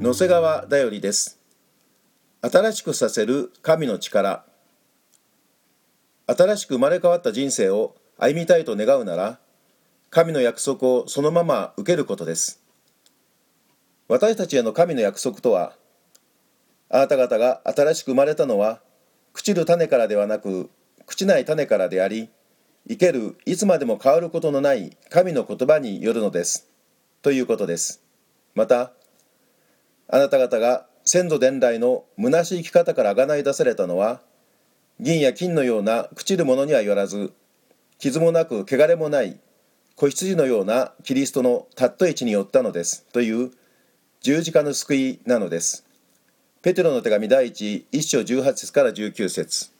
野瀬川だよりです。新しくさせる神の力。新しく生まれ変わった人生を歩みたいと願うなら神の約束をそのまま受けることです。私たちへの神の約束とはあなた方が新しく生まれたのは朽ちる種からではなく朽ちない種からであり生けるいつまでも変わることのない神の言葉によるのです。ということです。またあなた方が先祖伝来の虚しい生き方から贖い出されたのは銀や金のような朽ちるものにはよらず傷もなく汚れもない子羊のようなキリストのたっと位置によったのですという十字架の救いなのです。ペテロの手紙第一1章18節から19節